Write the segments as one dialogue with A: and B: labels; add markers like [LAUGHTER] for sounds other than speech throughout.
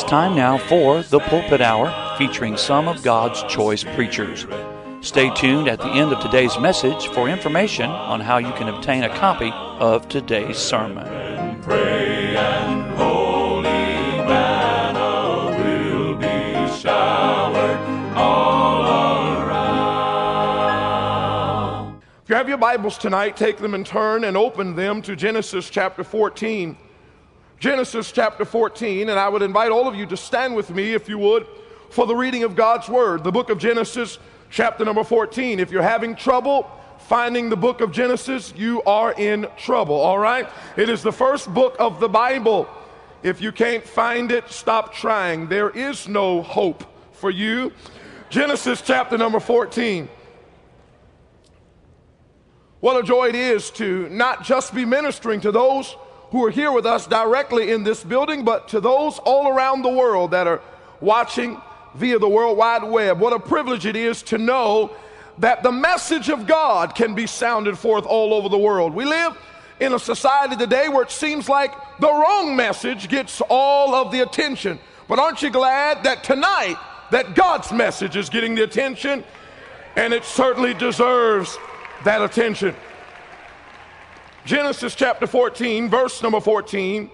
A: It's time now for the Pulpit Hour, featuring some of God's choice preachers. Stay tuned at the end of today's message for information on how you can obtain a copy of today's sermon.
B: If you have your Bibles tonight, take them and turn and open them to Genesis chapter 14. Genesis chapter 14, and I would invite all of you to stand with me, if you would, for the reading of God's Word. The book of Genesis, chapter number 14. If you're having trouble finding the book of Genesis, you are in trouble, all right? It is the first book of the Bible. If you can't find it, stop trying. There is no hope for you. Genesis chapter number 14. What a joy it is to not just be ministering to those who are here with us directly in this building, but to those all around the world that are watching via the World Wide Web. What a privilege it is to know that the message of God can be sounded forth all over the world. We live in a society today where it seems like the wrong message gets all of the attention. But aren't you glad that tonight that God's message is getting the attention and it certainly deserves that attention. Genesis chapter 14, verse number 14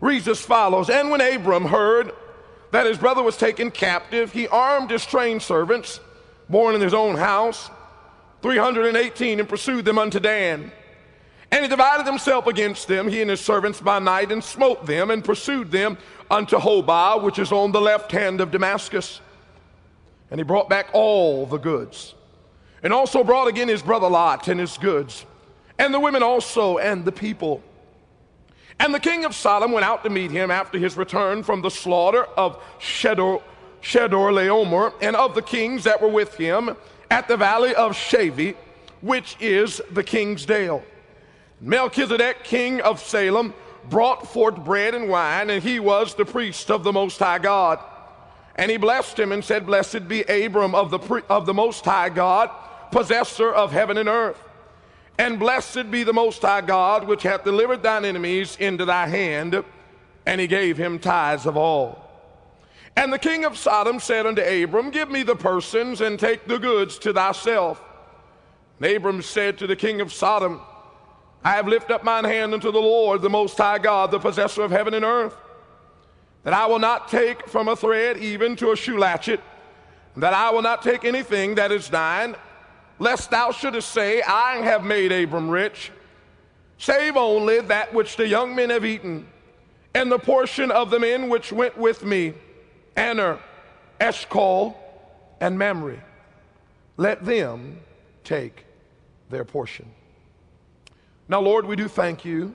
B: reads as follows And when Abram heard that his brother was taken captive, he armed his trained servants, born in his own house, 318, and pursued them unto Dan. And he divided himself against them, he and his servants by night, and smote them, and pursued them unto Hobah, which is on the left hand of Damascus. And he brought back all the goods, and also brought again his brother Lot and his goods and the women also, and the people. And the king of Sodom went out to meet him after his return from the slaughter of Shedor, Chedorlaomer and of the kings that were with him at the valley of Shaveh, which is the king's dale. Melchizedek, king of Salem, brought forth bread and wine, and he was the priest of the Most High God. And he blessed him and said, Blessed be Abram of the, of the Most High God, possessor of heaven and earth. And blessed be the Most High God, which hath delivered thine enemies into thy hand. And he gave him tithes of all. And the king of Sodom said unto Abram, Give me the persons and take the goods to thyself. And Abram said to the king of Sodom, I have lifted up mine hand unto the Lord, the Most High God, the possessor of heaven and earth, that I will not take from a thread even to a shoe latchet, that I will not take anything that is thine, lest thou shouldest say, I have made Abram rich, save only that which the young men have eaten, and the portion of the men which went with me, Aner, Eshcol, and Mamre. Let them take their portion. Now, Lord, we do thank you.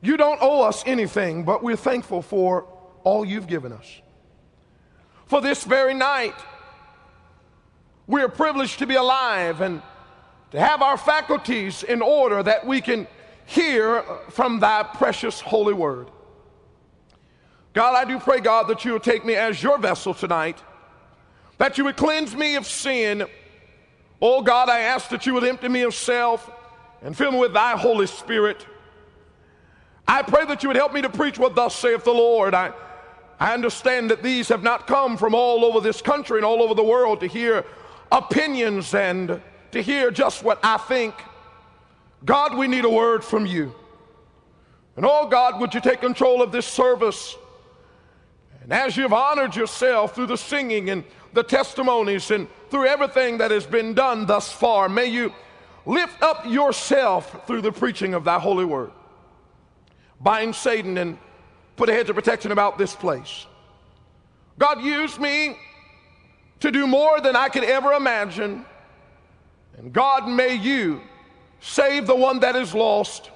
B: You don't owe us anything, but we're thankful for all you've given us. For this very night, we are privileged to be alive and to have our faculties in order that we can hear from thy precious holy word. God, I do pray, God, that you will take me as your vessel tonight, that you would cleanse me of sin. Oh God, I ask that you would empty me of self and fill me with thy Holy Spirit. I pray that you would help me to preach what thus saith the Lord. I, I understand that these have not come from all over this country and all over the world to hear opinions and to hear just what I think. God, we need a word from you. And oh God, would you take control of this service? And as you've honored yourself through the singing and the testimonies and through everything that has been done thus far, may you lift up yourself through the preaching of thy holy word. Bind Satan and put a hedge of protection about this place. God, use me to do more than I could ever imagine. And God, may you save the one that is lost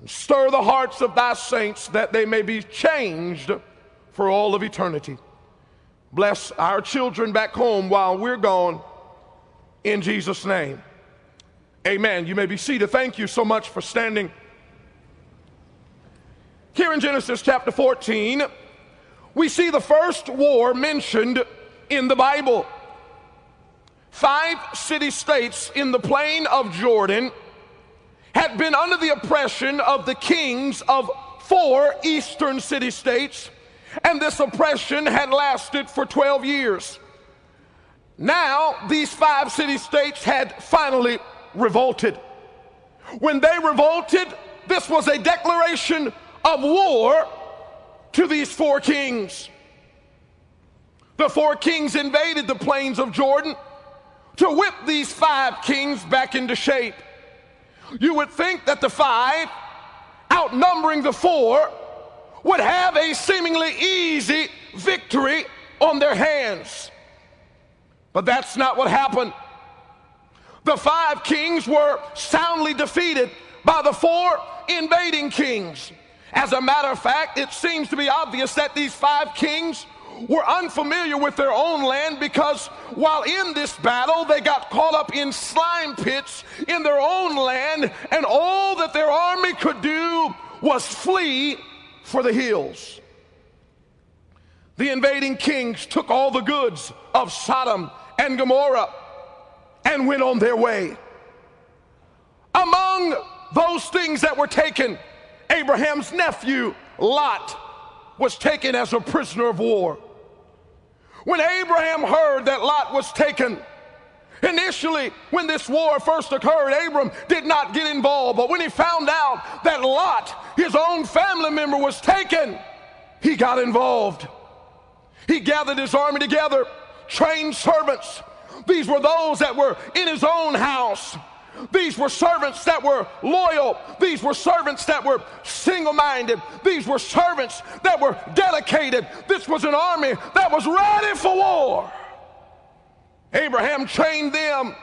B: and stir the hearts of thy saints that they may be changed for all of eternity. Bless our children back home while we're gone in Jesus' name. Amen. You may be seated. Thank you so much for standing. Here in Genesis chapter 14, we see the first war mentioned in the Bible. Five city states in the plain of Jordan had been under the oppression of the kings of four eastern city states, and this oppression had lasted for 12 years. Now, these five city states had finally revolted. When they revolted, this was a declaration of war to these four kings. The four kings invaded the plains of Jordan to whip these five kings back into shape. You would think that the five, outnumbering the four, would have a seemingly easy victory on their hands. But that's not what happened. The five kings were soundly defeated by the four invading kings. As a matter of fact, it seems to be obvious that these five kings were unfamiliar with their own land because while in this battle, they got caught up in slime pits in their own land, and all that their army could do was flee for the hills. The invading kings took all the goods of Sodom and Gomorrah and went on their way. Among those things that were taken, Abraham's nephew, Lot, was taken as a prisoner of war. When Abraham heard that Lot was taken, Initially, when this war first occurred, Abram did not get involved. But when he found out that Lot, his own family member, was taken, he got involved. He gathered his army together, trained servants. These were those that were in his own house. These were servants that were loyal. These were servants that were single minded. These were servants that were dedicated. This was an army that was ready for war. Abraham trained them.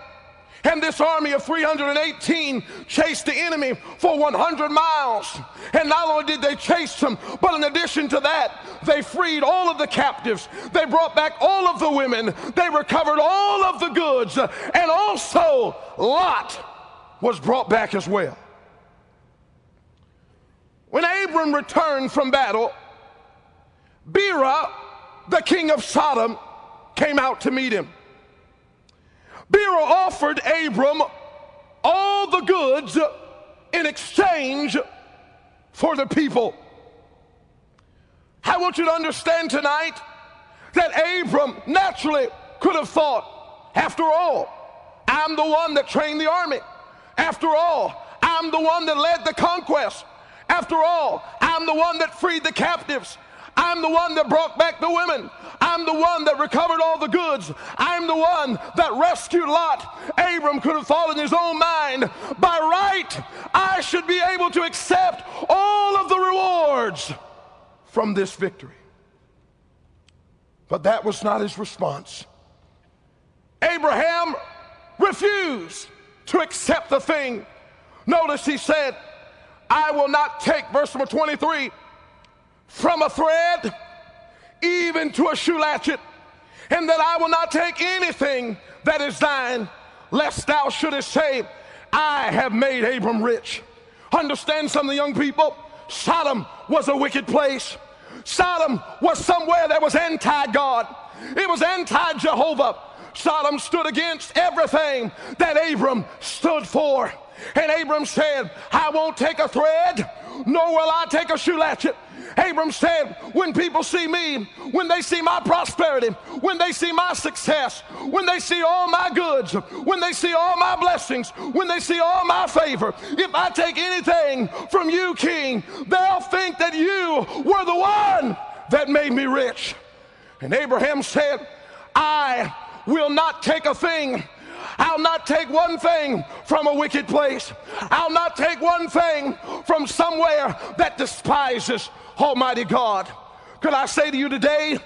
B: And this army of 318 chased the enemy for 100 miles. And not only did they chase them, but in addition to that, they freed all of the captives. They brought back all of the women. They recovered all of the goods. And also, Lot was brought back as well. When Abram returned from battle, Bera, the king of Sodom, came out to meet him. Bera offered Abram all the goods in exchange for the people. I want you to understand tonight that Abram naturally could have thought, after all, I'm the one that trained the army. After all, I'm the one that led the conquest. After all, I'm the one that freed the captives. I'm the one that brought back the women. I'm the one that recovered all the goods. I'm the one that rescued Lot. Abram could have thought in his own mind, by right, I should be able to accept all of the rewards from this victory. But that was not his response. Abraham refused to accept the thing. Notice he said, I will not take, verse number 23, from a thread even to a shoe latchet, and that I will not take anything that is thine, lest thou shouldest say, I have made Abram rich. Understand something, young people? Sodom was a wicked place. Sodom was somewhere that was anti God, it was anti Jehovah. Sodom stood against everything that Abram stood for. And Abram said, I won't take a thread, nor will I take a shoe latchet. Abram said, When people see me, when they see my prosperity, when they see my success, when they see all my goods, when they see all my blessings, when they see all my favor, if I take anything from you, King, they'll think that you were the one that made me rich. And Abraham said, I will not take a thing I'll not take one thing from a wicked place. I'll not take one thing from somewhere that despises Almighty God. Could I say to you today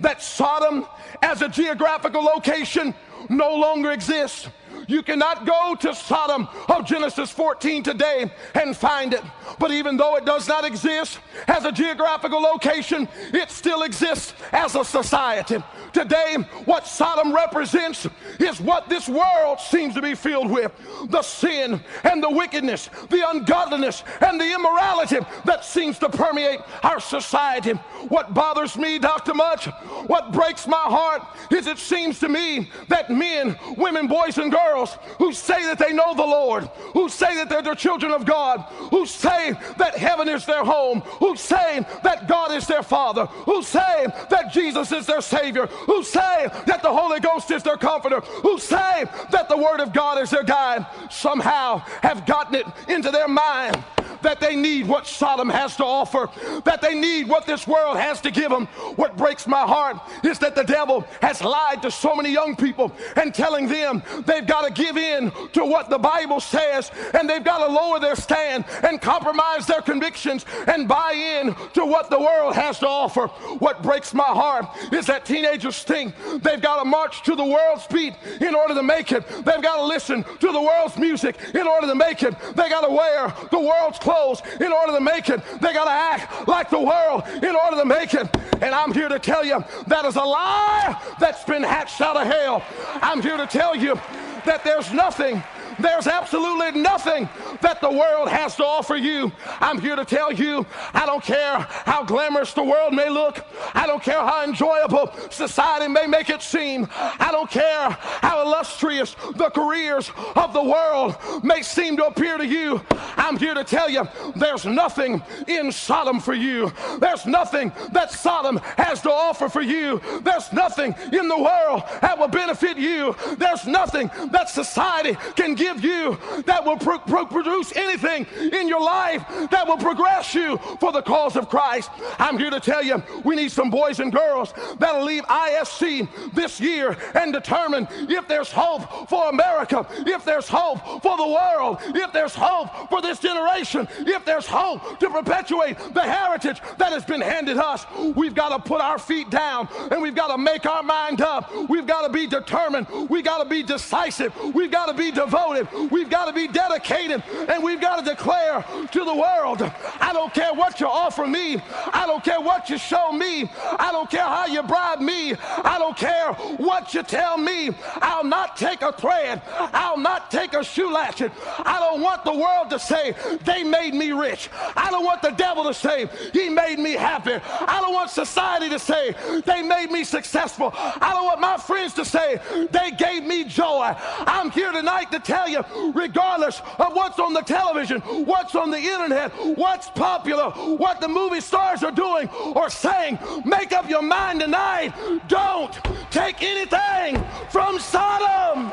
B: that Sodom as a geographical location no longer exists? You cannot go to Sodom of Genesis 14 today and find it. But even though it does not exist as a geographical location, it still exists as a society. Today, what Sodom represents is what this world seems to be filled with the sin and the wickedness, the ungodliness and the immorality that seems to permeate our society. What bothers me, Dr. Much, what breaks my heart is it seems to me that men, women, boys, and girls girls who say that they know the Lord, who say that they're the children of God, who say that heaven is their home, who say that God is their Father, who say that Jesus is their Savior, who say that the Holy Ghost is their comforter, who say that the Word of God is their guide, somehow have gotten it into their mind that they need what Sodom has to offer, that they need what this world has to give them. What breaks my heart is that the devil has lied to so many young people and telling them they've got to give in to what the Bible says and they've got to lower their stand and compromise their convictions and buy in to what the world has to offer. What breaks my heart is that teenagers think they've got to march to the world's beat in order to make it. They've got to listen to the world's music in order to make it. They got to wear the world's clothes in order to make it. They got to act like the world in order to make it. And I'm here to tell you that is a lie that's been hatched out of hell. I'm here to tell you that there's nothing there's absolutely nothing that the world has to offer you. I'm here to tell you, I don't care how glamorous the world may look. I don't care how enjoyable society may make it seem. I don't care how illustrious the careers of the world may seem to appear to you. I'm here to tell you, there's nothing in Sodom for you. There's nothing that Sodom has to offer for you. There's nothing in the world that will benefit you. There's nothing that society can give give you that will pro- pro- produce anything in your life that will progress you for the cause of Christ. I'm here to tell you we need some boys and girls that'll leave ISC this year and determine if there's hope for America, if there's hope for the world, if there's hope for this generation, if there's hope to perpetuate the heritage that has been handed us. We've got to put our feet down and we've got to make our mind up. We've got to be determined. We've got to be decisive. We've got to be devoted devoted. We've got to be dedicated and we've got to declare to the world I don't care what you offer me. I don't care what you show me. I don't care how you bribe me. I don't care what you tell me. I'll not take a thread. I'll not take a shoe latchet. I don't want the world to say they made me rich. I don't want the devil to say he made me happy. I don't want society to say they made me successful. I don't want my friends to say they gave me joy. I'm here tonight to tell tell you, regardless of what's on the television, what's on the internet, what's popular, what the movie stars are doing or saying, make up your mind tonight. Don't take anything from Sodom.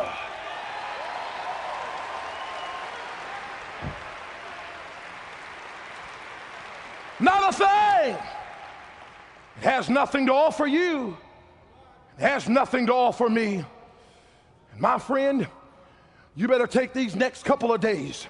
B: Not a thing. It has nothing to offer you. It has nothing to offer me. And my friend, you better take these next couple of days,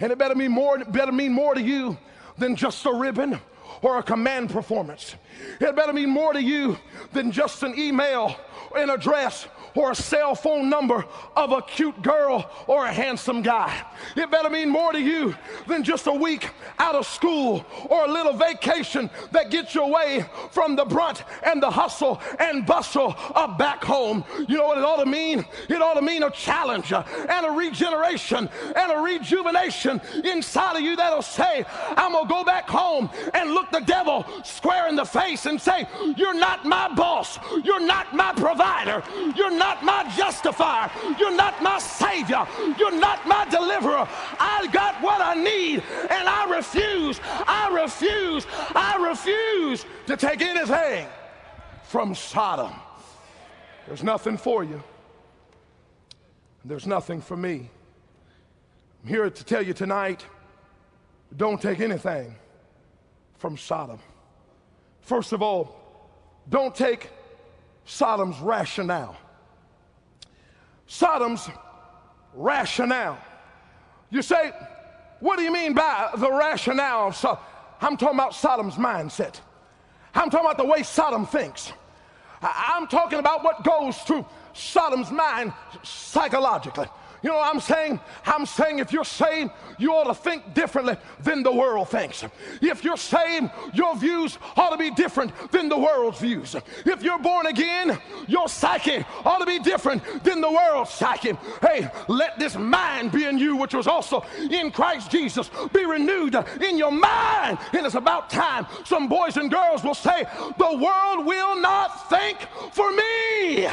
B: and it better mean more, better mean more to you than just a ribbon or a command performance. It better mean more to you than just an email, an address, or a cell phone number of a cute girl or a handsome guy. It better mean more to you than just a week out of school or a little vacation that gets you away from the brunt and the hustle and bustle of back home. You know what it ought to mean? It ought to mean a challenge and a regeneration and a rejuvenation inside of you that'll say, I'm going to go back home and look the devil square in the face and say, You're not my boss. You're not my provider. You're not my justifier. You're not my savior. You're not my deliverer. I got what I need, and I refuse, I refuse, I refuse to take anything from Sodom. There's nothing for you. There's nothing for me. I'm here to tell you tonight don't take anything from Sodom. First of all, don't take Sodom's rationale. Sodom's rationale. You say, what do you mean by the rationale? Of Sodom? I'm talking about Sodom's mindset. I'm talking about the way Sodom thinks. I'm talking about what goes through Sodom's mind psychologically. You know what I'm saying? I'm saying if you're saved, you ought to think differently than the world thinks. If you're saved, your views ought to be different than the world's views. If you're born again, your psyche ought to be different than the world's psyche. Hey, let this mind be in you, which was also in Christ Jesus, be renewed in your mind. And it's about time some boys and girls will say, The world will not think for me.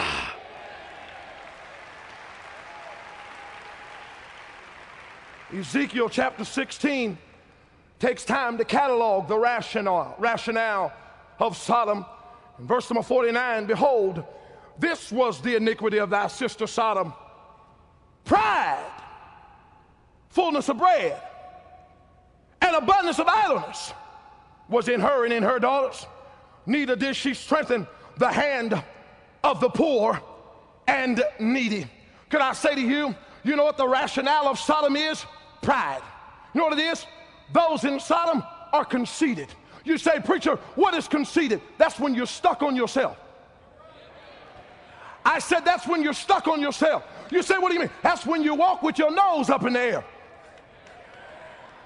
B: Ezekiel chapter 16 takes time to catalog the rationale, rationale of Sodom. In verse number 49, behold, this was the iniquity of thy sister Sodom pride, fullness of bread, and abundance of idleness was in her and in her daughters. Neither did she strengthen the hand of the poor and needy. Can I say to you, you know what the rationale of Sodom is? Pride. You know what it is? Those in Sodom are conceited. You say, Preacher, what is conceited? That's when you're stuck on yourself. I said, That's when you're stuck on yourself. You say, What do you mean? That's when you walk with your nose up in the air.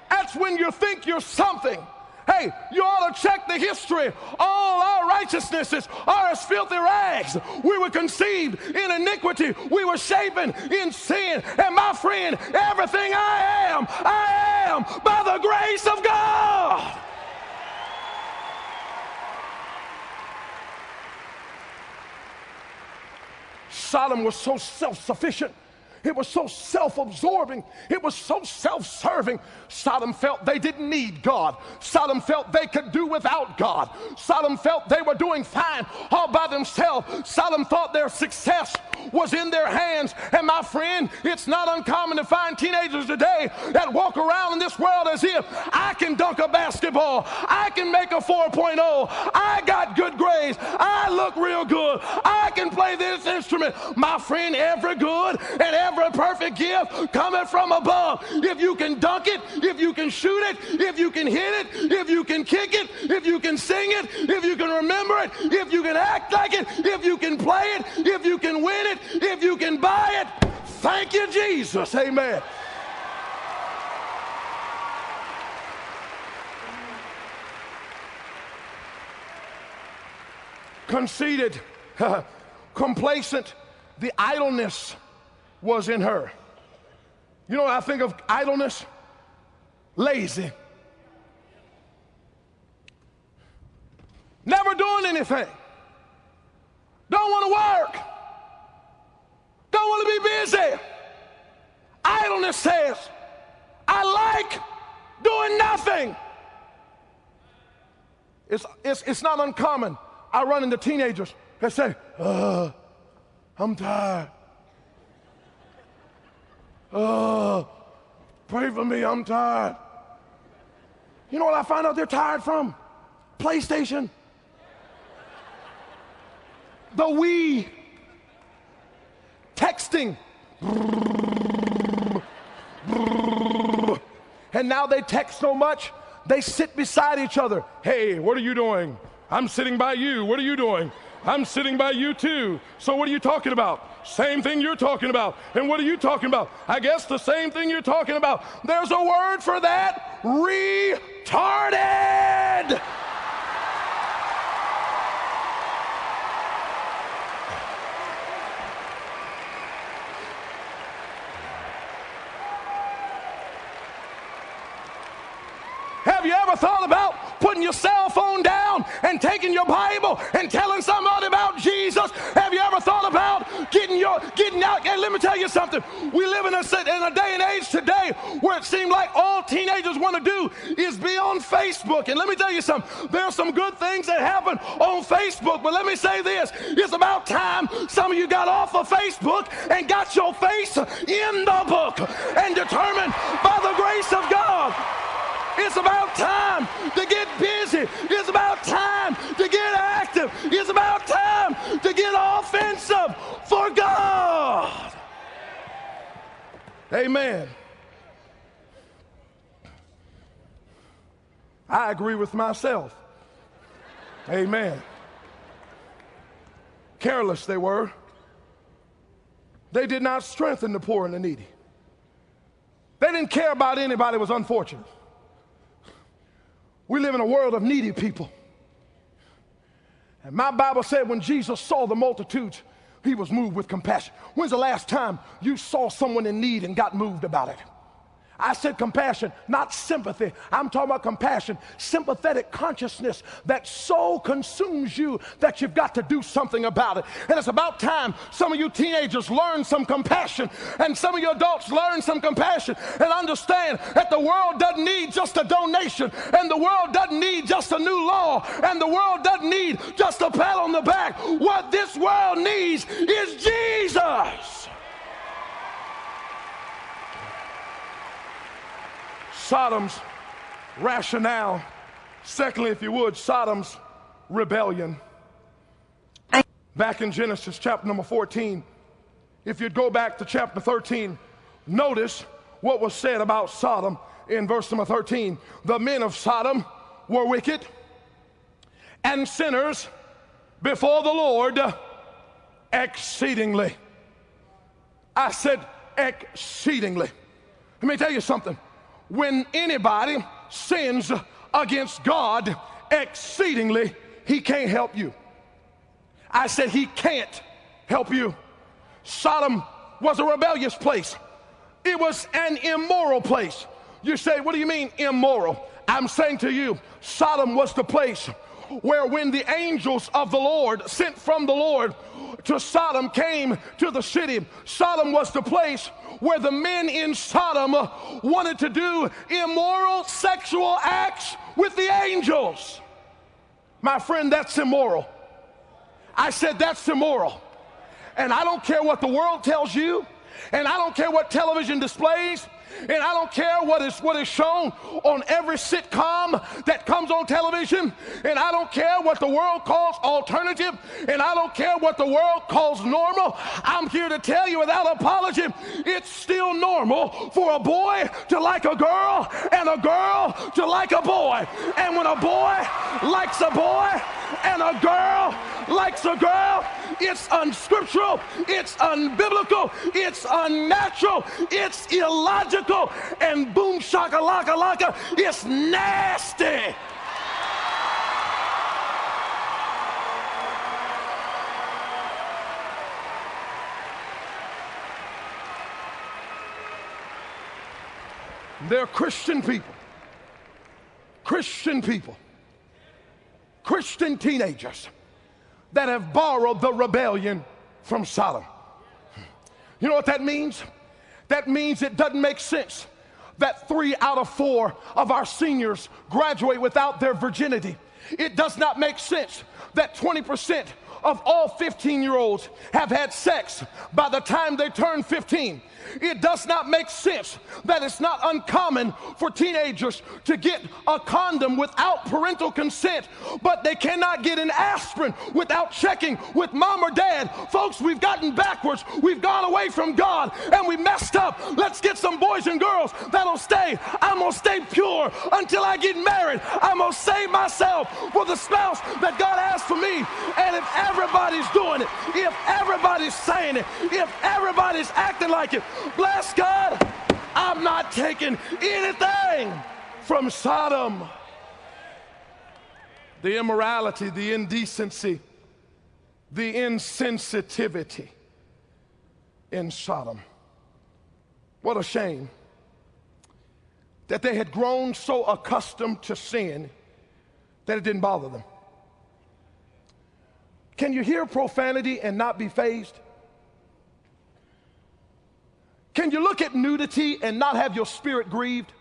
B: That's when you think you're something. Hey, you ought to check the history. All our righteousnesses are as filthy rags. We were conceived in iniquity. We were shapen in sin. And my friend, everything I am, I am by the grace of God. Sodom was so self sufficient. It was so self absorbing. It was so self serving. Sodom felt they didn't need God. Sodom felt they could do without God. Sodom felt they were doing fine all by themselves. Sodom thought their success was in their hands. And my friend, it's not uncommon to find teenagers today that walk around in this world as if I can dunk a basketball, I can make a 4.0, I got good grades, I look real good, I can play this instrument. My friend, every good and every perfect gift coming from above. If you can dunk it, if you can shoot it, if you can hit it, if you can kick it, if you can sing it, if you can remember it, if you can act like it, if you can play it, if you can win it, if you can buy it, thank you, Jesus. Amen. Conceited, complacent, the idleness was in her. You know I think of idleness? Lazy. Never doing anything. Don't want to work. Don't want to be busy. Idleness says, I like doing nothing. It's, it's, it's not uncommon. I run into teenagers that say, uh, I'm tired. Oh, pray for me, I'm tired. You know what I find out they're tired from? PlayStation. The Wii. Texting. And now they text so much, they sit beside each other. Hey, what are you doing? I'm sitting by you. What are you doing? I'm sitting by you too. So what are you talking about? Same thing you're talking about. And what are you talking about? I guess the same thing you're talking about. There's a word for that retarded. Have you ever thought about putting your cell phone down and taking your Bible let me tell you something. We live in a in a day and age today where it seems like all teenagers want to do is be on Facebook. And let me tell you something. There are some good things that happen on Facebook, but let me say this: it's about time some of you got off of Facebook and got your face in the book and determined by the grace of God. It's about time to get busy. It's about time to get active. It's about time to get offensive for God. Amen. I agree with myself. Amen. Careless they were. They did not strengthen the poor and the needy. They didn't care about anybody was unfortunate. We live in a world of needy people. And my Bible said when Jesus saw the multitudes, he was moved with compassion. When's the last time you saw someone in need and got moved about it? I said compassion, not sympathy. I'm talking about compassion, sympathetic consciousness that so consumes you that you've got to do something about it. And it's about time some of you teenagers learn some compassion and some of you adults learn some compassion and understand that the world doesn't need just a donation and the world doesn't need just a new law and the world doesn't need just a pat on the back. What this world needs is Jesus. Sodom's rationale. Secondly, if you would, Sodom's rebellion. Back in Genesis chapter number 14, if you'd go back to chapter 13, notice what was said about Sodom in verse number 13. The men of Sodom were wicked and sinners before the Lord exceedingly. I said exceedingly. Let me tell you something when anybody sins against God exceedingly, he can't help you. I said he can't help you. Sodom was a rebellious place. It was an immoral place. You say, what do you mean immoral? I'm saying to you, Sodom was the place where when the angels of the Lord sent from the Lord to Sodom came to the city, Sodom was the place where the men in Sodom wanted to do immoral sexual acts with the angels. My friend, that's immoral. I said that's immoral. And I don't care what the world tells you, and I don't care what television displays, and I don't care what is what is shown on every sitcom that comes on television, and I don't care what the world calls alternative, and I don't care what the world calls normal. I'm here to tell you without apology, it's still normal for a boy to like a girl and a girl to like a boy. And when a boy likes a boy and a girl likes a girl, it's unscriptural, it's unbiblical, it's unnatural, it's illogical, and boom shaka laka laka, it's nasty. They're Christian people. Christian people. Christian teenagers that have borrowed the rebellion from Sodom. You know what that means? That means it doesn't make sense that three out of four of our seniors graduate without their virginity. It does not make sense that 20% of all 15 year olds have had sex by the time they turn 15. It does not make sense that it's not uncommon for teenagers to get a condom without parental consent, but they cannot get an aspirin without checking with mom or dad. Folks, we've gotten backwards. We've gone away from God and we messed up. Let's get some boys and girls that'll stay. I'm going to stay pure until I get married. I'm going to save myself for the spouse that God has for me. And if everybody's doing it, if everybody's saying it, if everybody's acting like it, Bless God, I'm not taking anything from Sodom. The immorality, the indecency, the insensitivity in Sodom. What a shame that they had grown so accustomed to sin that it didn't bother them. Can you hear profanity and not be fazed? Can you look at nudity and not have your spirit grieved?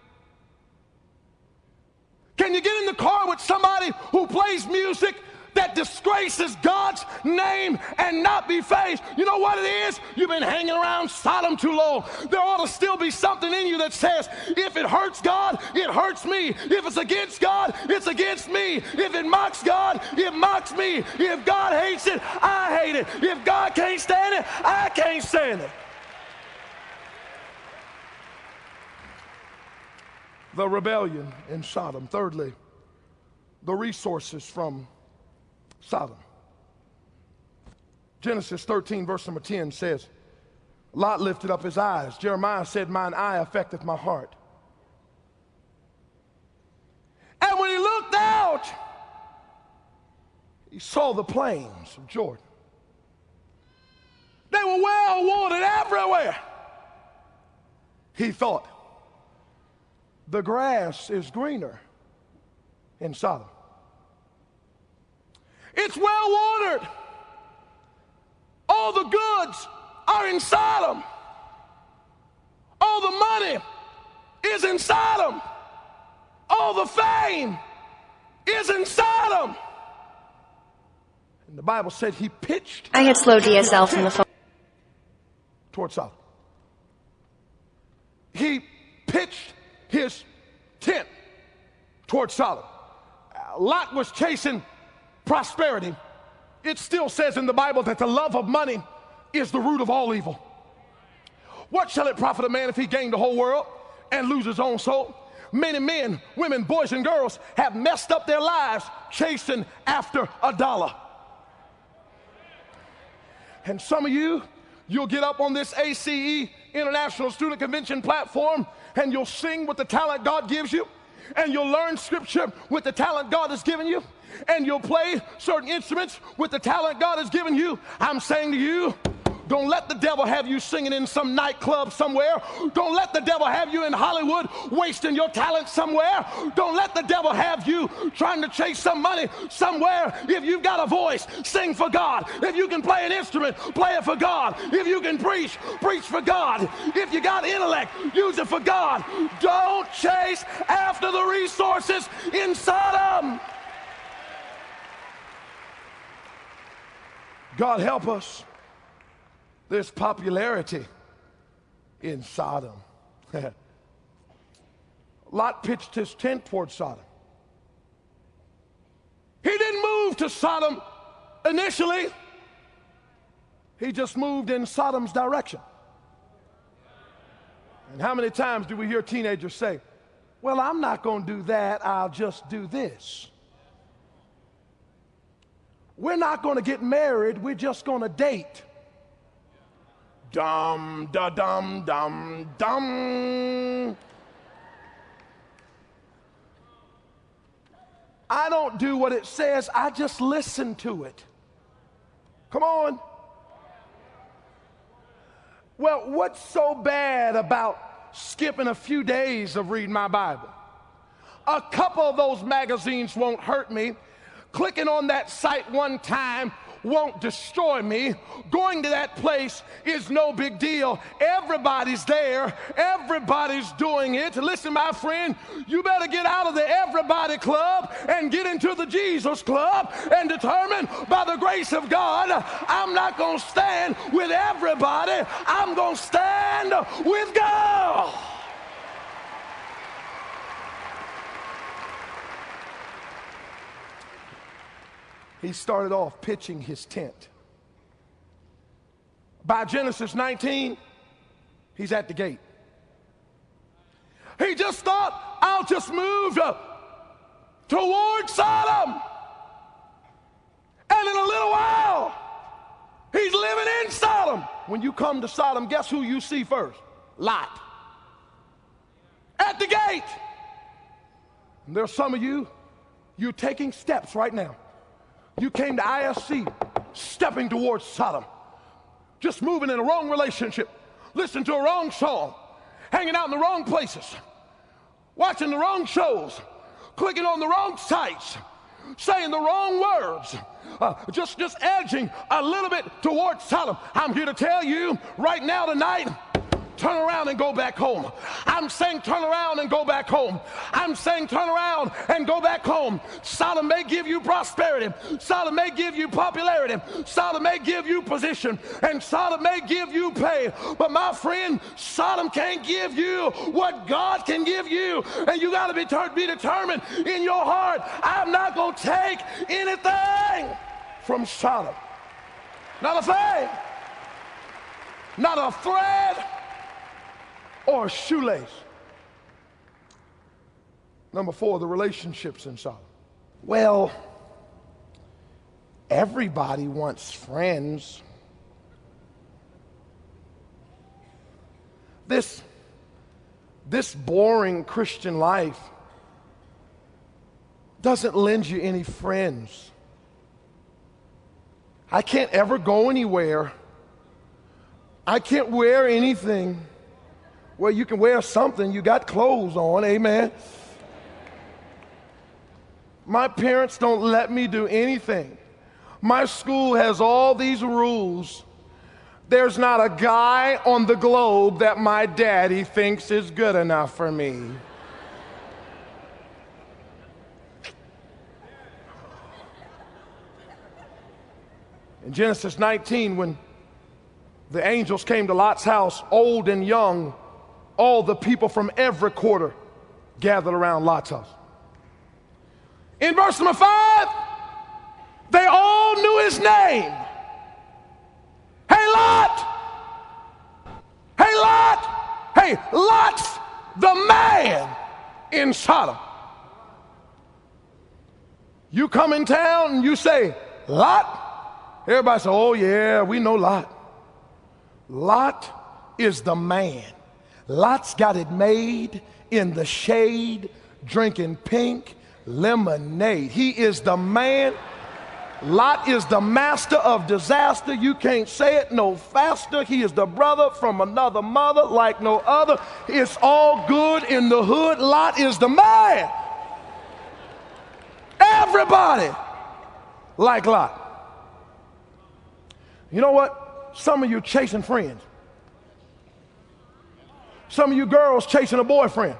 B: Can you get in the car with somebody who plays music that disgraces God's name and not be faced? You know what it is? You've been hanging around Sodom too long. There ought to still be something in you that says, if it hurts God, it hurts me. If it's against God, it's against me. If it mocks God, it mocks me. If God hates it, I hate it. If God can't stand it, I can't stand it. the rebellion in Sodom. Thirdly, the resources from Sodom. Genesis 13, verse number 10 says, Lot lifted up his eyes. Jeremiah said, Mine eye affecteth my heart. And when he looked out, he saw the plains of Jordan. They were well watered everywhere. He thought, the grass is greener in Sodom. It's well watered. All the goods are in Sodom. All the money is in Sodom. All the fame is in Sodom. And the Bible said he pitched
C: I had slow DSL from the phone.
B: towards Sodom. He pitched his tent towards Sodom. Lot was chasing prosperity. It still says in the Bible that the love of money is the root of all evil. What shall it profit a man if he gain the whole world and lose his own soul? Many men, women, boys, and girls have messed up their lives chasing after a dollar. And some of you, you'll get up on this ACE International Student Convention platform and you'll sing with the talent God gives you, and you'll learn scripture with the talent God has given you, and you'll play certain instruments with the talent God has given you. I'm saying to you, don't let the devil have you singing in some nightclub somewhere. Don't let the devil have you in Hollywood wasting your talent somewhere. Don't let the devil have you trying to chase some money somewhere. If you've got a voice, sing for God. If you can play an instrument, play it for God. If you can preach, preach for God. If you got intellect, use it for God. Don't chase after the resources in Sodom. God help us. There's popularity in Sodom. [LAUGHS] Lot pitched his tent towards Sodom. He didn't move to Sodom initially, he just moved in Sodom's direction. And how many times do we hear teenagers say, Well, I'm not going to do that, I'll just do this? We're not going to get married, we're just going to date. Dum, da, dum, dum, dum. I don't do what it says, I just listen to it. Come on. Well, what's so bad about skipping a few days of reading my Bible? A couple of those magazines won't hurt me. Clicking on that site one time won't destroy me. Going to that place is no big deal. Everybody's there, everybody's doing it. Listen, my friend, you better get out of the everybody club and get into the Jesus club and determine by the grace of God, I'm not going to stand with everybody, I'm going to stand with God. He started off pitching his tent. By Genesis 19, he's at the gate. He just thought, I'll just move to, toward Sodom. And in a little while, he's living in Sodom. When you come to Sodom, guess who you see first? Lot. At the gate. And there's some of you, you're taking steps right now. You came to ISC stepping towards Sodom, just moving in a wrong relationship, listening to a wrong song, hanging out in the wrong places, watching the wrong shows, clicking on the wrong sites, saying the wrong words, uh, just just edging a little bit towards Sodom. I'm here to tell you right now tonight turn around and go back home. I'm saying turn around and go back home. I'm saying turn around and go back home. Sodom may give you prosperity. Sodom may give you popularity. Sodom may give you position. And Sodom may give you pay. But my friend, Sodom can't give you what God can give you. And you got to be, ter- be determined in your heart. I'm not going to take anything from Sodom. Not a thing. Not a thread or shoelace. Number four, the relationships in Sodom. Well, everybody wants friends. This, this boring Christian life doesn't lend you any friends. I can't ever go anywhere. I can't wear anything Well, you can wear something, you got clothes on, amen. My parents don't let me do anything. My school has all these rules. There's not a guy on the globe that my daddy thinks is good enough for me. In Genesis 19, when the angels came to Lot's house, old and young, all the people from every quarter gathered around Lot's house. In verse number five, they all knew his name. Hey, Lot! Hey, Lot! Hey, Lot's the man in Sodom. You come in town and you say, Lot? Everybody say, oh, yeah, we know Lot. Lot is the man. Lot's got it made in the shade, drinking pink lemonade. He is the man. Lot is the master of disaster. You can't say it no faster. He is the brother from another mother like no other. It's all good in the hood. Lot is the man. Everybody like Lot. You know what? Some of you chasing friends. Some of you girls chasing a boyfriend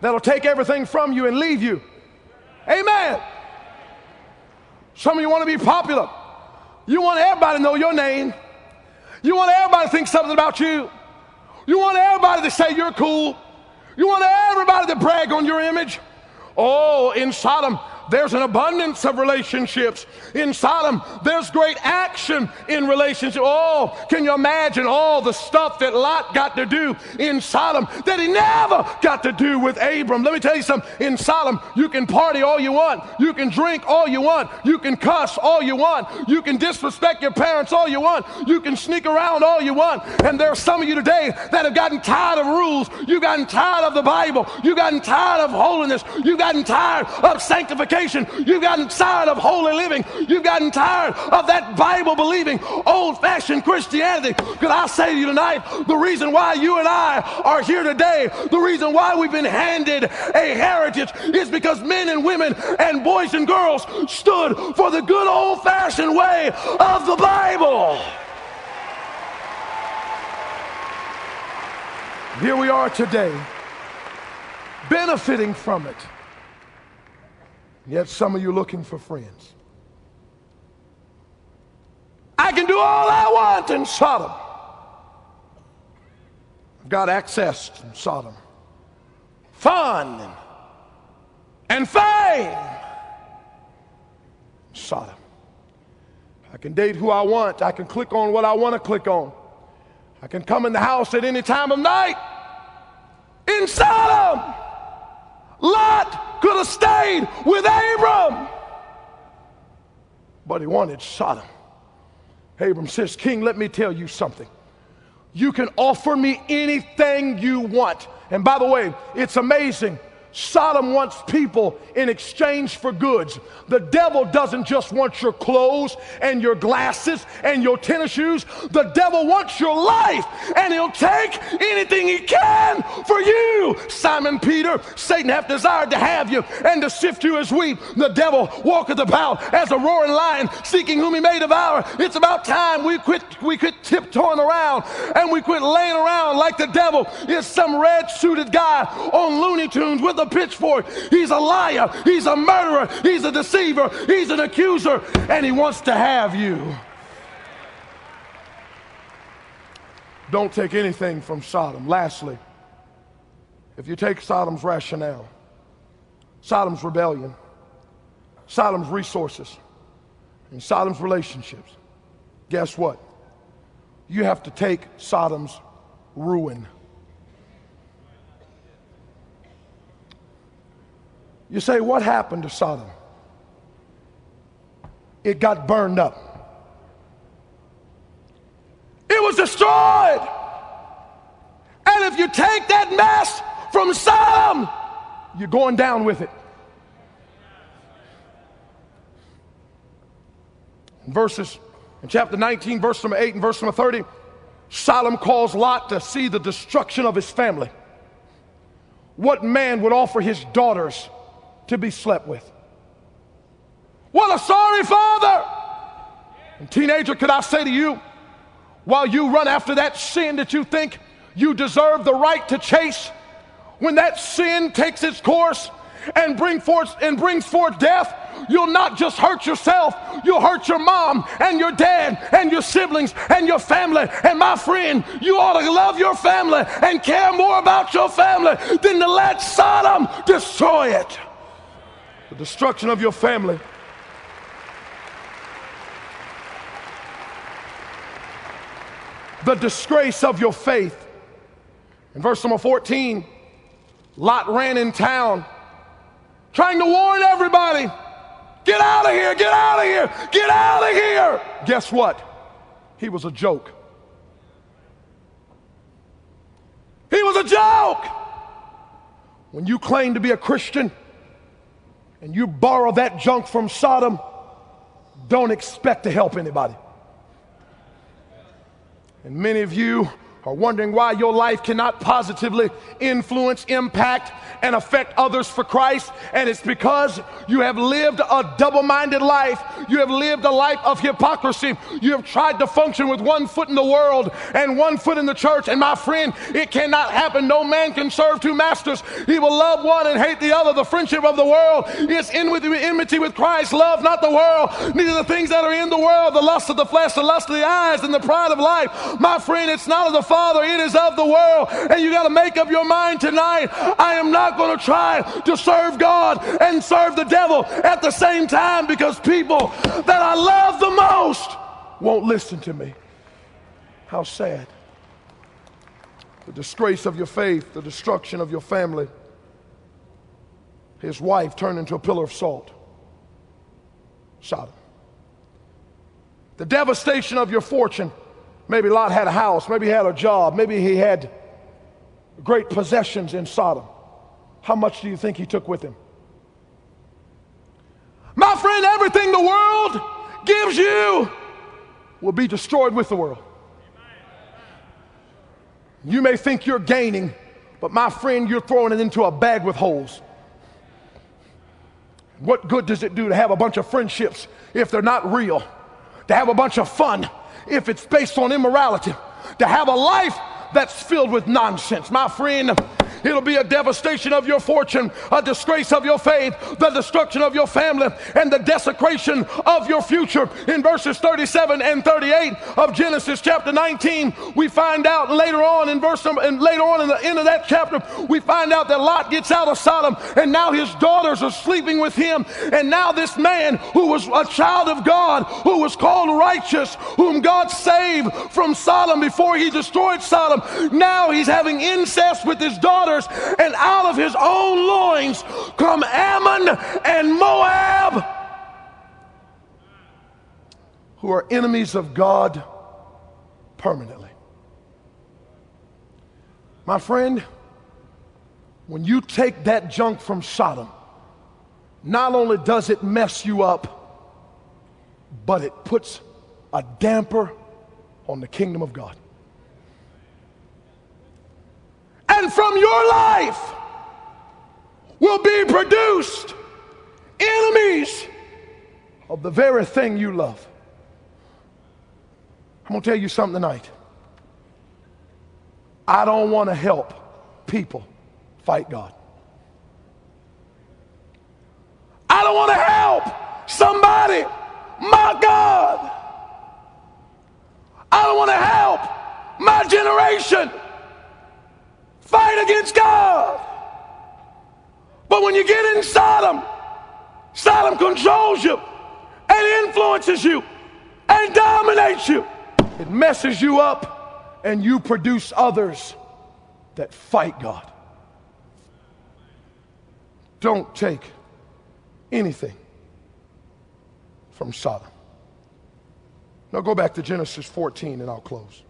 B: that'll take everything from you and leave you. Amen. Some of you want to be popular. You want everybody to know your name. You want everybody to think something about you. You want everybody to say you're cool. You want everybody to brag on your image. Oh, in Sodom, there's an abundance of relationships. In Sodom, there's great action in relationships. Oh, can you imagine all the stuff that Lot got to do in Sodom that he never got to do with Abram? Let me tell you something. In Sodom, you can party all you want. You can drink all you want. You can cuss all you want. You can disrespect your parents all you want. You can sneak around all you want. And there are some of you today that have gotten tired of rules. You've gotten tired of the Bible. You've gotten tired of holiness. You've gotten tired of sanctification. You've gotten tired of holy living. You've gotten tired of that Bible believing, old fashioned Christianity. Could I say to you tonight, the reason why you and I are here today, the reason why we've been handed a heritage is because men and women and boys and girls stood for the good old fashioned way of the Bible. Here we are today, benefiting from it. Yet some of you looking for friends. I can do all I want in Sodom. I've got access to Sodom. Fun and, fame. Sodom. I can date who I want. I can click on what I want to click on. I can come in the house at any time of night. In Sodom. Lot could have stayed with Abram, but he wanted Sodom. Abram says, King, let me tell you something. You can offer me anything you want. And by the way, it's amazing Sodom wants people in exchange for goods. The devil doesn't just want your clothes and your glasses and your tennis shoes. The devil wants your life and he'll take anything he can for you. Simon Peter, Satan hath desired to have you and to sift you as wheat. The devil walketh about as a roaring lion seeking whom he may devour. It's about time we quit, we quit tiptoeing around and we quit laying around like the devil is some red suited guy on Looney Tunes with a pitchfork. He's a liar. He's a murderer. He's a deceiver. He's an accuser. And he wants to have you. Don't take anything from Sodom. Lastly, if you take Sodom's rationale, Sodom's rebellion, Sodom's resources, and Sodom's relationships, guess what? You have to take Sodom's ruin. You say, what happened to Sodom? It got burned up. It was destroyed. And if you take that mess from Sodom, you're going down with it. Verses in chapter 19, verse number 8 and verse number 30, Sodom calls Lot to see the destruction of his family. What man would offer his daughters to be slept with? What a sorry father! And teenager, could I say to you, while you run after that sin that you think you deserve the right to chase, when that sin takes its course and bring forth and brings forth death, you'll not just hurt yourself, you'll hurt your mom and your dad and your siblings and your family. And my friend, you ought to love your family and care more about your family than to let Sodom destroy it. The destruction of your family. The disgrace of your faith. In verse number 14, Lot ran in town trying to warn everybody get out of here, get out of here, get out of here. Guess what? He was a joke. He was a joke. When you claim to be a Christian and you borrow that junk from Sodom, don't expect to help anybody. And many of you are wondering why your life cannot positively influence, impact, and affect others for Christ. And it's because you have lived a double minded life. You have lived a life of hypocrisy. You have tried to function with one foot in the world and one foot in the church. And my friend, it cannot happen. No man can serve two masters. He will love one and hate the other. The friendship of the world is in with enmity with Christ. Love not the world, neither the things that are in the world, the lust of the flesh, the lust of the eyes, and the pride of life. My friend, it's not of the Father, it is of the world. And you got to make up your mind tonight. I am not going to try to serve God and serve the devil at the same time because people that I love the most won't listen to me. How sad. The disgrace of your faith, the destruction of your family. His wife turned into a pillar of salt. Sodom. The devastation of your fortune Maybe Lot had a house, maybe he had a job, maybe he had great possessions in Sodom. How much do you think he took with him? My friend, everything the world gives you will be destroyed with the world. You may think you're gaining, but my friend, you're throwing it into a bag with holes. What good does it do to have a bunch of friendships if they're not real? To have a bunch of fun if it's based on immorality, to have a life that's filled with nonsense. My friend, It'll be a devastation of your fortune, a disgrace of your faith, the destruction of your family, and the desecration of your future. In verses 37 and 38 of Genesis chapter 19, we find out later on in verse um, and later on in the end of that chapter, we find out that Lot gets out of Sodom, and now his daughters are sleeping with him. And now this man who was a child of God, who was called righteous, whom God saved from Sodom before he destroyed Sodom, now he's having incest with his daughter and out of his own loins come Ammon and Moab, who are enemies of God permanently. My friend, when you take that junk from Sodom, not only does it mess you up, but it puts a damper on the kingdom of God. And from your life will be produced enemies of the very thing you love. I'm going to tell you something tonight. I don't want to help people fight God. I don't want to help somebody my God. I don't want to help my generation fight against God. But when you get in Sodom, Sodom controls you and influences you and dominates you. It messes you up and you produce others that fight God. Don't take anything from Sodom. Now go back to Genesis 14 and I'll close.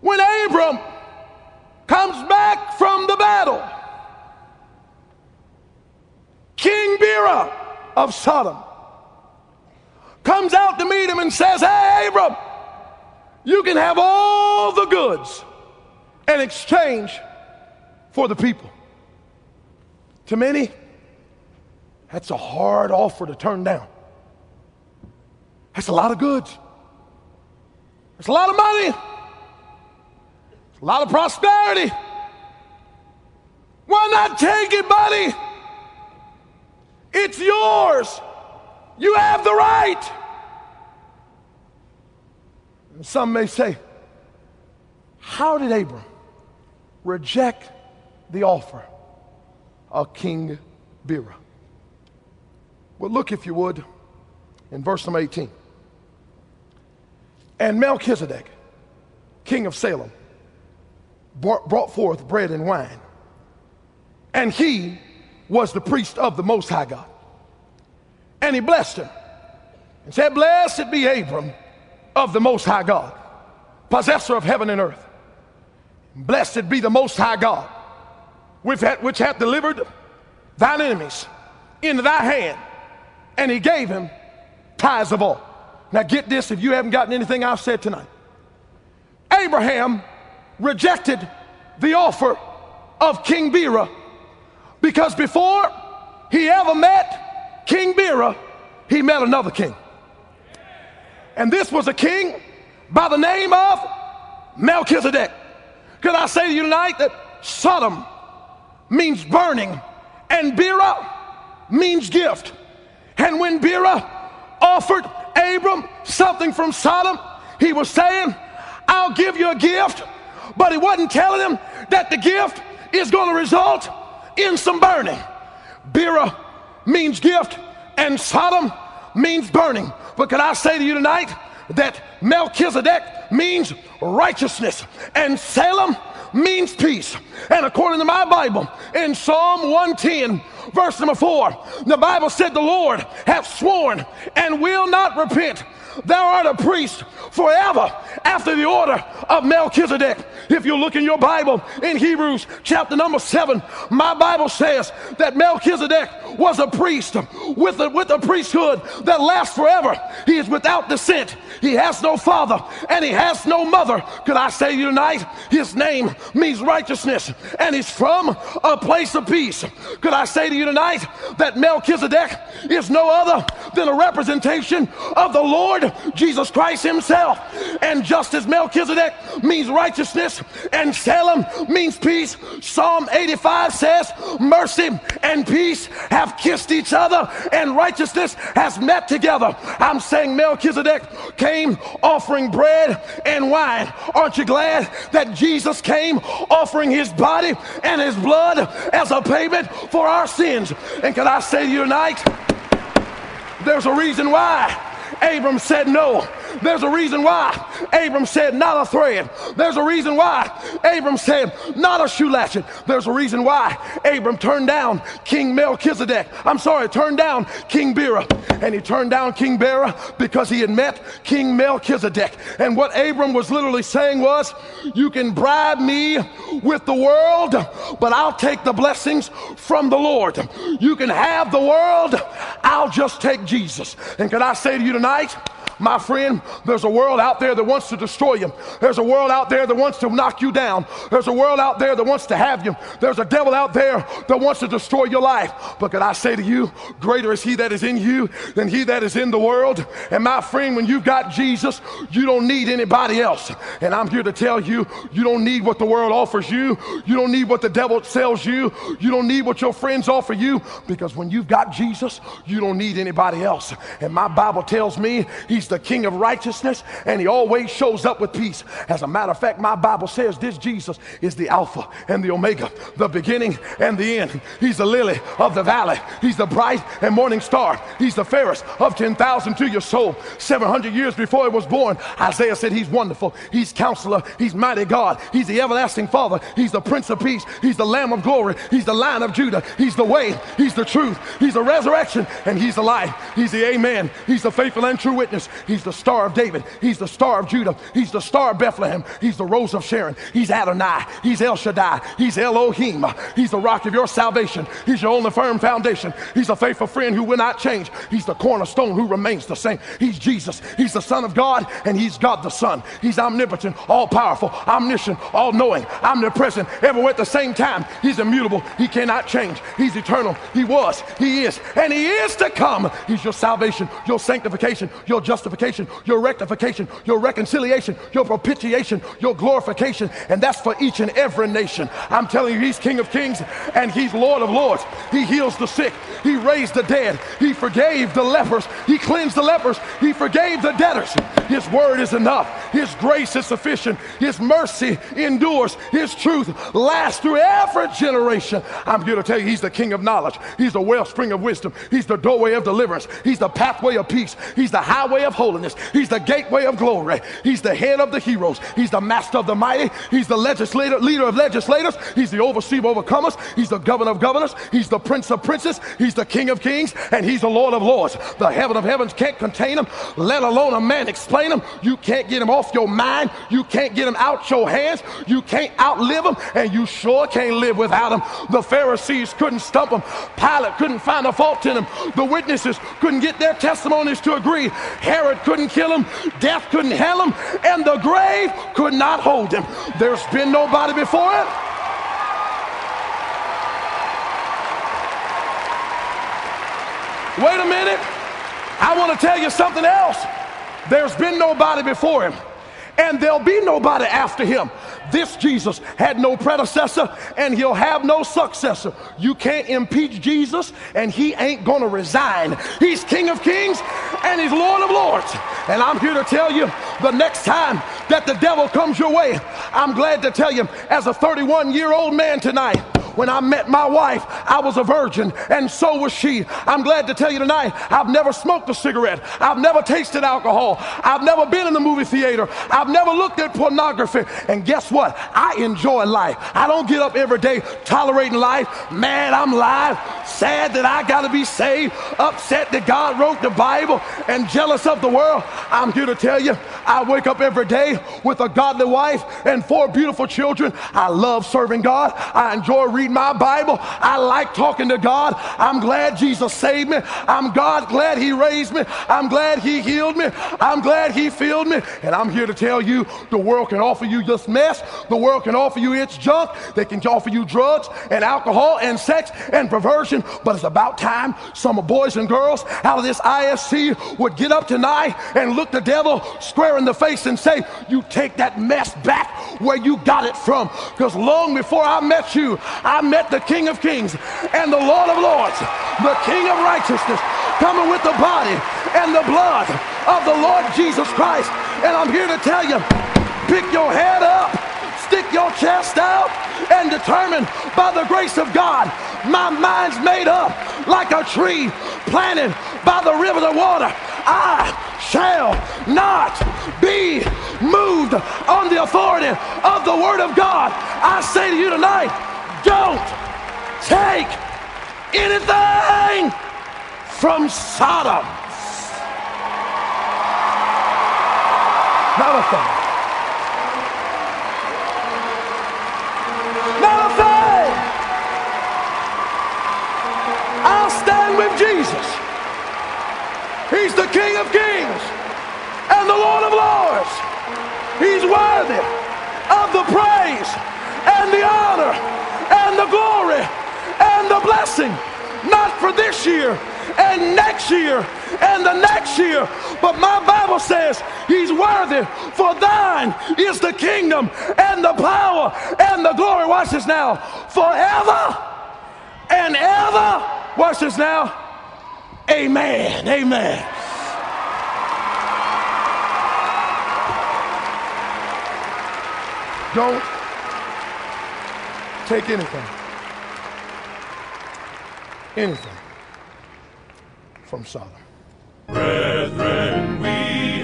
B: When Abram comes back from the battle, King Bera of Sodom comes out to meet him and says, Hey, Abram, you can have all the goods in exchange for the people. To many, that's a hard offer to turn down. That's a lot of goods. That's a lot of money. A lot of prosperity. Why not take it, buddy? It's yours. You have the right. And some may say, How did Abram reject the offer of King Bera? Well, look, if you would, in verse number 18. And Melchizedek, king of Salem, brought forth bread and wine. And he was the priest of the Most High God. And he blessed him and said, Blessed be Abram of the Most High God, possessor of heaven and earth. Blessed be the Most High God, which hath delivered thine enemies into thy hand. And he gave him tithes of all. Now get this if you haven't gotten anything I've said tonight. Abraham rejected the offer of King Bera because before he ever met King Bera, he met another king. And this was a king by the name of Melchizedek. Could I say to you tonight that Sodom means burning and Bera means gift. And when Bera offered Abram something from Sodom, he was saying, I'll give you a gift, but he wasn't telling him that the gift is going to result in some burning. Bera means gift, and Sodom means burning. But can I say to you tonight that Melchizedek means righteousness, and Salem means peace. And according to my Bible, in Psalm 110, verse number four, the Bible said, The Lord hath sworn and will not repent. Thou art a priest forever after the order of Melchizedek. If you look in your Bible in Hebrews chapter number seven, my Bible says that Melchizedek was a priest with a, with a priesthood that lasts forever. He is without descent. He has no father and he has no mother. Could I say to you tonight, his name means righteousness and he's from a place of peace. Could I say to you tonight that Melchizedek is no other than a representation of the Lord Jesus Christ himself. And just as Melchizedek means righteousness and Salem means peace, Psalm 85 says, Mercy and peace have kissed each other, and righteousness has met together. I'm saying Melchizedek came offering bread and wine. Aren't you glad that Jesus came offering his body and his blood as a payment for our sins? And can I say to you tonight, there's a reason why Abram said no. There's a reason why Abram said not a thread. There's a reason why Abram said not a shoe latchet. There's a reason why Abram turned down King Melchizedek. I'm sorry, turned down King Bera. And he turned down King Bera because he had met King Melchizedek. And what Abram was literally saying was, You can bribe me with the world, but I'll take the blessings from the Lord. You can have the world, I'll just take Jesus. And can I say to you tonight, my friend, there's a world out there that wants to destroy you. There's a world out there that wants to knock you down. There's a world out there that wants to have you. There's a devil out there that wants to destroy your life. But can I say to you, greater is he that is in you than he that is in the world. And my friend, when you've got Jesus, you don't need anybody else. And I'm here to tell you, you don't need what the world offers you. You don't need what the devil sells you. You don't need what your friends offer you. Because when you've got Jesus, you don't need anybody else. And my Bible tells me he's the king of righteousness and he always shows up with peace. As a matter of fact, my Bible says this Jesus is the Alpha and the Omega, the beginning and the end. He's the lily of the valley. He's the bright and morning star. He's the fairest of 10,000 to your soul. 700 years before he was born, Isaiah said he's wonderful. He's counselor. He's mighty God. He's the everlasting Father. He's the Prince of Peace. He's the Lamb of glory. He's the Lion of Judah. He's the way. He's the truth. He's the resurrection and he's the life. He's the amen. He's the faithful and true witness. He's the star of David. He's the star of Judah. He's the star of Bethlehem. He's the rose of Sharon. He's Adonai. He's El Shaddai. He's Elohim. He's the rock of your salvation. He's your only firm foundation. He's a faithful friend who will not change. He's the cornerstone who remains the same. He's Jesus. He's the Son of God, and He's God the Son. He's omnipotent, all powerful, omniscient, all knowing, omnipresent, everywhere at the same time. He's immutable. He cannot change. He's eternal. He was, He is, and He is to come. He's your salvation, your sanctification, your justification, your rectification, your reconciliation, your propitiation, your glorification, and that's for each and every nation. I'm telling you, He's King of Kings and He's Lord of Lords. He heals the sick, He raised the dead, He forgave the lepers, He cleansed the lepers, He forgave the debtors. His word is enough, His grace is sufficient, His mercy endures, His truth lasts through every generation. I'm here to tell you, He's the King of knowledge, He's the wellspring of wisdom, He's the doorway of deliverance, He's the pathway of peace, He's the highway of holiness, He's the gateway of glory, He's the head of the heroes, He's the master of the mighty, He's the legislator, leader of legislators, He's the overseer of overcomers, He's the governor of governors, He's the prince of princes, He's the king of kings, and He's the Lord of lords. The heaven of heavens can't contain Him, let alone a man explain Him. You can't get Him off your mind, you can't get them out your hands, you can't outlive them, and you sure can't live without them. The Pharisees couldn't stump them. Pilate couldn't find a fault in them. the witnesses couldn't get their testimonies to agree, Herod couldn't kill them. death couldn't hell them. and the grave could not hold them. There's been nobody before Him. Wait a minute. I want to tell you something else. There's been nobody before him, and there'll be nobody after him. This Jesus had no predecessor, and he'll have no successor. You can't impeach Jesus, and he ain't going to resign. He's King of Kings, and he's Lord of Lords. And I'm here to tell you the next time that the devil comes your way, I'm glad to tell you, as a 31 year old man tonight, when I met my wife, I was a virgin, and so was she. I'm glad to tell you tonight, I've never smoked a cigarette. I've never tasted alcohol. I've never been in the movie theater. I've never looked at pornography. And guess what? I enjoy life. I don't get up every day tolerating life. Man, I'm live, sad that I got to be saved, upset that God wrote the Bible, and jealous of the world. I'm here to tell you, I wake up every day with a godly wife and four beautiful children. I love serving God. I enjoy reading my Bible. I like talking to God. I'm glad Jesus saved me. I'm God glad He raised me. I'm glad He healed me. I'm glad He filled me. And I'm here to tell you the world can offer you this mess. The world can offer you its junk. They can offer you drugs and alcohol and sex and perversion. But it's about time some boys and girls out of this ISC would get up tonight and look the devil square in the face and say, You take that mess back where you got it from. Because long before I met you, I met the King of Kings and the Lord of Lords, the King of righteousness, coming with the body and the blood of the Lord Jesus Christ. And I'm here to tell you pick your head up, stick your chest out, and determine by the grace of God, my mind's made up like a tree planted by the river of water. I shall not be moved on the authority of the Word of God. I say to you tonight, don't take anything from Sodom. Not a thing. Jesus. He's the King of Kings and the Lord of Lords. He's worthy of the praise and the honor and the glory and the blessing, not for this year and next year and the next year, but my Bible says he's worthy, for thine is the kingdom and the power and the glory. Watch this now, forever and ever. Watch this now. Amen. Amen. Don't take anything. Anything from Sodom.
D: Brethren, we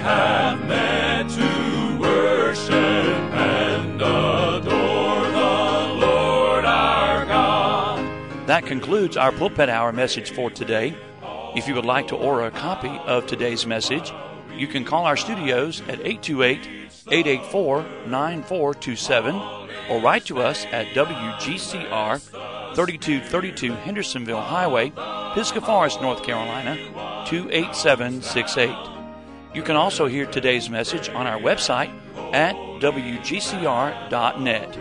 D: have met to worship and adore the Lord our God.
A: That concludes our pulpit hour message for today. If you would like to order a copy of today's message, You can call our studios at 828 884 9427 or write to us at WGCR 3232 Hendersonville Highway, Pisgah Forest, North Carolina 28768. You can also hear today's message on our website at WGCR.net.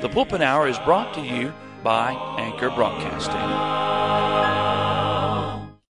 A: The Pulpit Hour is brought to you by Anchor Broadcasting.